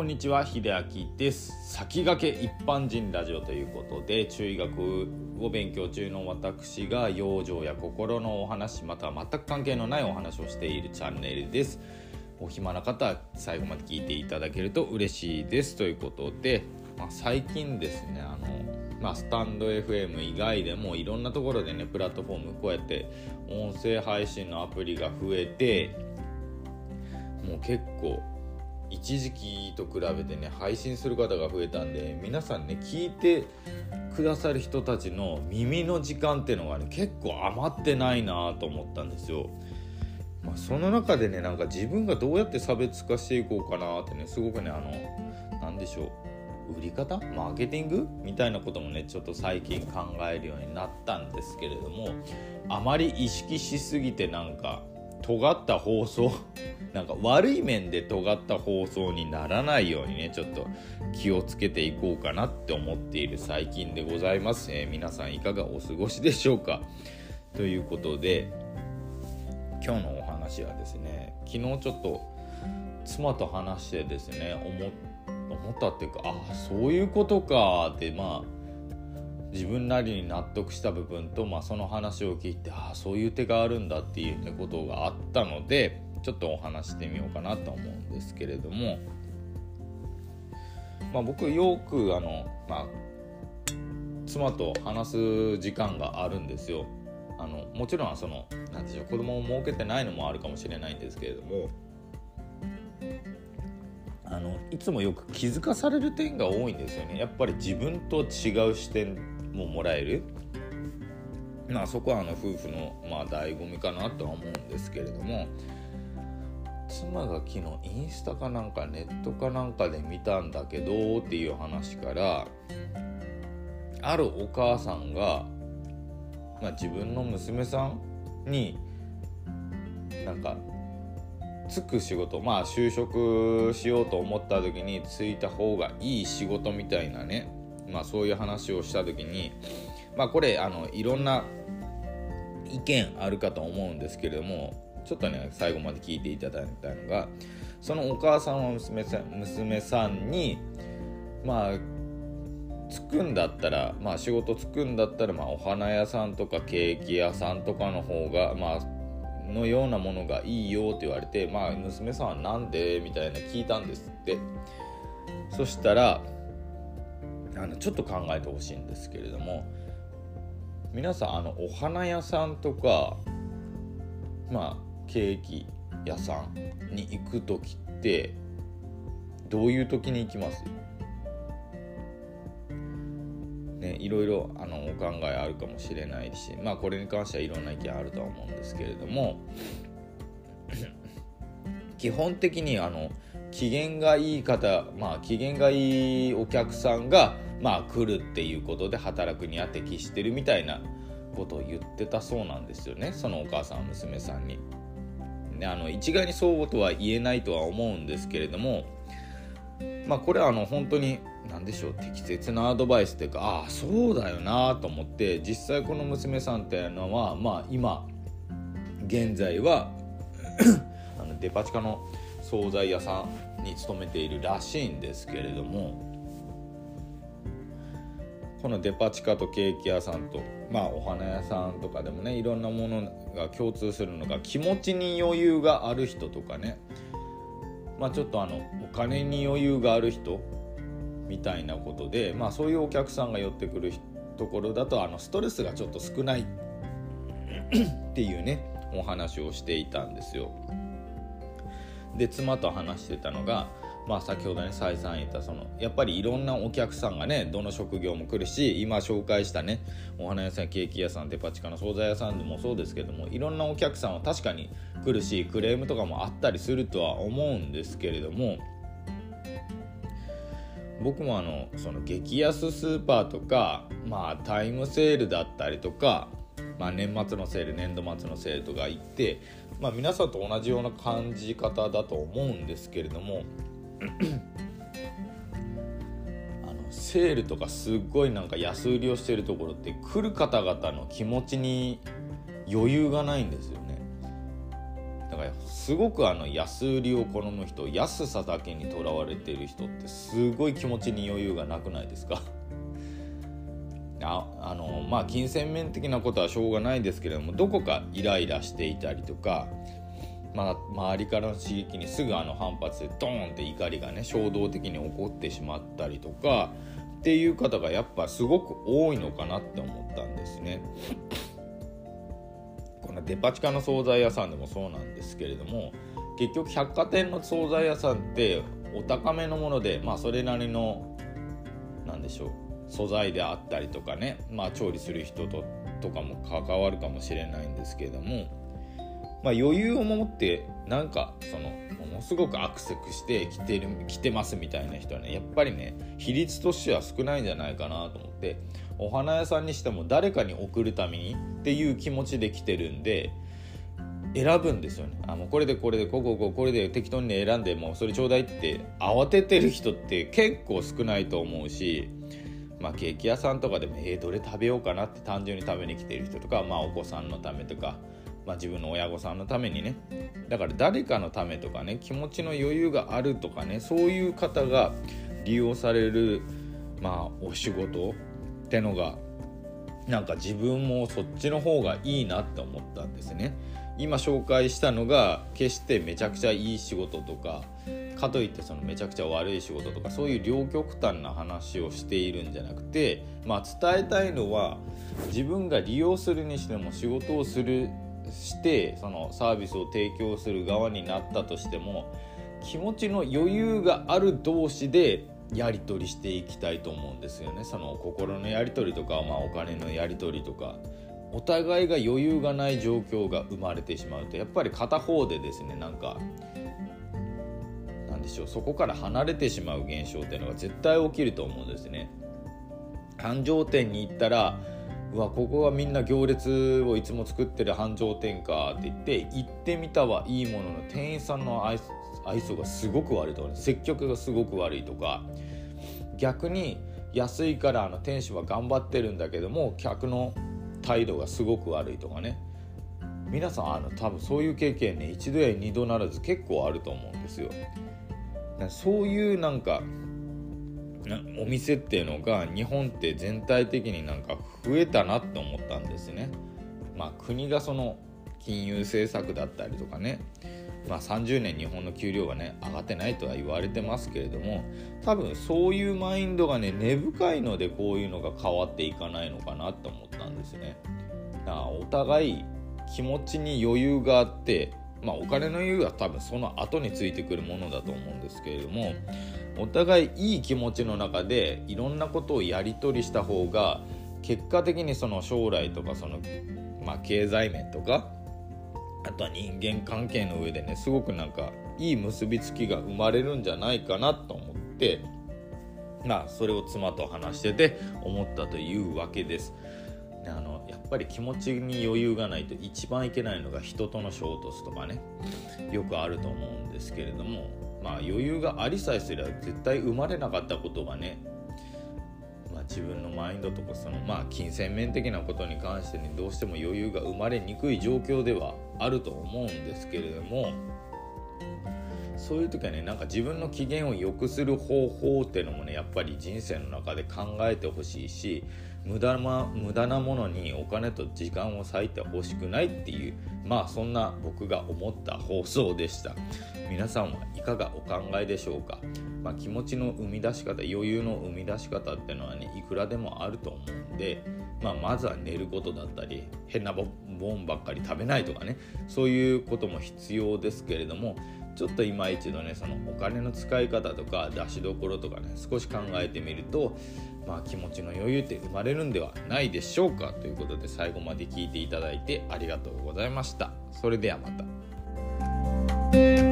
こんにちは秀明です。先駆け一般人ラジオということで中医学を勉強中の私が養生や心のお話または全く関係のないお話をしているチャンネルです。お暇な方は最後まで聞いていただけると嬉しいです。ということで、まあ、最近ですねあのまあ、スタンド FM 以外でもいろんなところでねプラットフォームこうやって音声配信のアプリが増えてもう結構一時期と比べてね配信する方が増えたんで皆さんね聞いてくださる人たちの耳の時間っていうのがね結構余ってないなと思ったんですよ。まあ、その中でねなんか自分がどうやって差別化していこうかなってねすごくねあの何でしょう売り方？マーケティング？みたいなこともねちょっと最近考えるようになったんですけれどもあまり意識しすぎてなんか尖った放送？なんか悪い面で尖った放送にならないようにねちょっと気をつけていこうかなって思っている最近でございます、えー、皆さんいかがお過ごしでしょうか？ということで今日のお話はですね昨日ちょっと妻と話してですね思ったっていうかああそういうことかってまあ自分なりに納得した部分と、まあ、その話を聞いてああそういう手があるんだっていう、ことがあったのでちょっとお話してみようかなと思うんですけれども、まあ、僕よくあの、まあ、妻と話す時間があるんですよ。あのもちろんその何でしょう子供を設けてないのもあるかもしれないんですけれども。あのいつもよく気づかされる点が多いんですよね。やっぱり自分と違う視点ももらえる？まあそこはあの夫婦のまあ醍醐味かなとは思うんですけれども妻が昨日インスタかなんかネットかなんかで見たんだけどっていう話からあるお母さんが、まあ、自分の娘さんになんかつく仕事まあ就職しようと思った時についた方がいい仕事みたいなねまあそういう話をした時にまあこれあのいろんな意見あるかと思うんですけれどもちょっとね最後まで聞いていただいたのがそのお母さんは娘さん娘さんにまあつくんだったらまあ仕事つくんだったらまあお花屋さんとかケーキ屋さんとかの方がまあのようなものがいいよって言われてまあ娘さんは何で？みたいな聞いたんですって。そしたらあのちょっと考えてほしいんですけれども皆さんあのお花屋さんとかまあケーキ屋さんに行く時ってどういう時に行きます？ね、いろいろあのお考えあるかもしれないしまあこれに関してはいろんな意見あるとは思うんですけれども 基本的にあの機嫌がいい方まあ機嫌がいいお客さんがまあ来るっていうことで働くには適してるみたいなことを言ってたそうなんですよねそのお母さん娘さんに。であの一概にそうとは言えないとは思うんですけれどもまあこれはあの本当に何でしょう適切なアドバイスっていうかああそうだよなと思って実際この娘さんっていうのはまあ今現在はあのデパ地下の惣菜屋さんに勤めているらしいんですけれどもこのデパ地下とケーキ屋さんとまあお花屋さんとかでもねいろんなものが共通するのが気持ちに余裕がある人とかねまあちょっとあのお金に余裕がある人みたいなことで、まあ、そういうお客さんが寄ってくるところだとあのストレスがちょっと少ない っていうねお話をしていたんですよ。で妻と話してたのが、まあ、先ほどね再三言ったそのやっぱりいろんなお客さんがねどの職業も来るし今紹介したねお花屋さんケーキ屋さんデパ地下の惣菜屋さんでもそうですけどもいろんなお客さんは確かに来るしクレームとかもあったりするとは思うんですけれども僕もあのその激安スーパーとか、まあ、タイムセールだったりとか、まあ、年末のセール年度末のセールとか行って、まあ、皆さんと同じような感じ方だと思うんですけれどもあのセールとかすっごいなんか安売りをしてるところって来る方々の気持ちに余裕がないんですよね。だからすごくあの安売りを好む人安さだけにとらわれてる人ってすごい気持ちに余裕がなくないですか？ああのまあ金銭面的なことはしょうがないですけれどもどこかイライラしていたりとか、まあ、周りからの刺激にすぐあの反発でドーンって怒りがね衝動的に起こってしまったりとかっていう方がやっぱすごく多いのかなって思ったんですね。このデパ地下の惣菜屋さんでもそうなんですけれども結局百貨店の惣菜屋さんってお高めのものでまあそれなりの何でしょう素材であったりとかね、まあ、調理する人ととかも関わるかもしれないんですけれども、まあ、余裕を持ってなんかそのものすごくアクセクして着てる着てますみたいな人はねやっぱりね比率としては少ないんじゃないかなと思ってお花屋さんにしても誰かに送るためにっていう気持ちで来てるんで選ぶんですよね。あもうこれでこれでこここここれで適当に、選んでもうそれちょうだいって慌ててる人って結構少ないと思うしまあ、ケーキ屋さんとかでもえー、どれ食べようかなって単純に食べに来てる人とか、まあ、お子さんのためとか、まあ、自分の親御さんのためにねだから誰かのためとかね気持ちの余裕があるとかねそういう方が利用される、まあ、お仕事ってのがなんか自分もそっちの方がいいなって思ったんですね。今紹介したのが決してめちゃくちゃいい仕事とかかといってそのめちゃくちゃ悪い仕事とかそういう両極端な話をしているんじゃなくて、まあ、伝えたいのは自分が利用するにしても仕事をするしてそのサービスを提供する側になったとしても気持ちの余裕がある同士でやり取りしていきたいと思うんですよねその心のやり取りとか、まあ、お金のやり取りとかお互いが余裕がない状況が生まれてしまうとやっぱり片方でですねなんかなんでしょうそこから離れてしまう現象っていうのが絶対起きると思うんですね。繁盛店に行ったらうわここはみんな行列をいつも作ってる繁盛店かって言って行ってみたはいいものの店員さんの愛想がすごく悪いとか接客がすごく悪いとか逆に安いからあの店主は頑張ってるんだけども客の態度がすごく悪いとかね皆さんあの多分そういう経験ね一度や二度ならず結構あると思うんですよ。そういうなんかお店っていうのが日本って全体的になんか増えたなって思ったんですね。まあ、国がその金融政策だったりとかね、まあ、30年日本の給料がね上がってないとは言われてますけれども多分そういうマインドがね根深いのでこういうのが変わっていかないのかなと思ったんですね。だからお互い気持ちに余裕があってまあ、お金の余裕は多分その後についてくるものだと思うんですけれどもお互いいい気持ちの中でいろんなことをやり取りした方が結果的にその将来とかその、まあ、経済面とかあとは人間関係の上でねすごくなんかいい結びつきが生まれるんじゃないかなと思ってまあそれを妻と話してて思ったというわけです。あのやっぱり気持ちに余裕がないと一番いけないのが人との衝突とかねよくあると思うんですけれどもまあ余裕がありさえすれば絶対生まれなかったことがねまあ、自分のマインドとかそのまあ金銭面的なことに関してねどうしても余裕が生まれにくい状況ではあると思うんですけれどもそういう時はねなんか自分の機嫌を良くする方法っていうのもねやっぱり人生の中で考えてほしいし無駄,、ま、無駄なものにお金と時間を割いてほしくないっていうまあそんな僕が思った放送でした。皆さんはいかがお考えでしょうか、まあ、気持ちの生み出し方余裕の生み出し方ってのはねいくらでもあると思うんで、まあ、まずは寝ることだったり変なボンばっかり食べないとかねそういうことも必要ですけれどもちょっと今一度ねそのお金の使い方とか出しどころとかね少し考えてみるとまあ、気持ちの余裕って生まれるんではないでしょうかということで最後まで聞いていただいてありがとうございました。それではまた。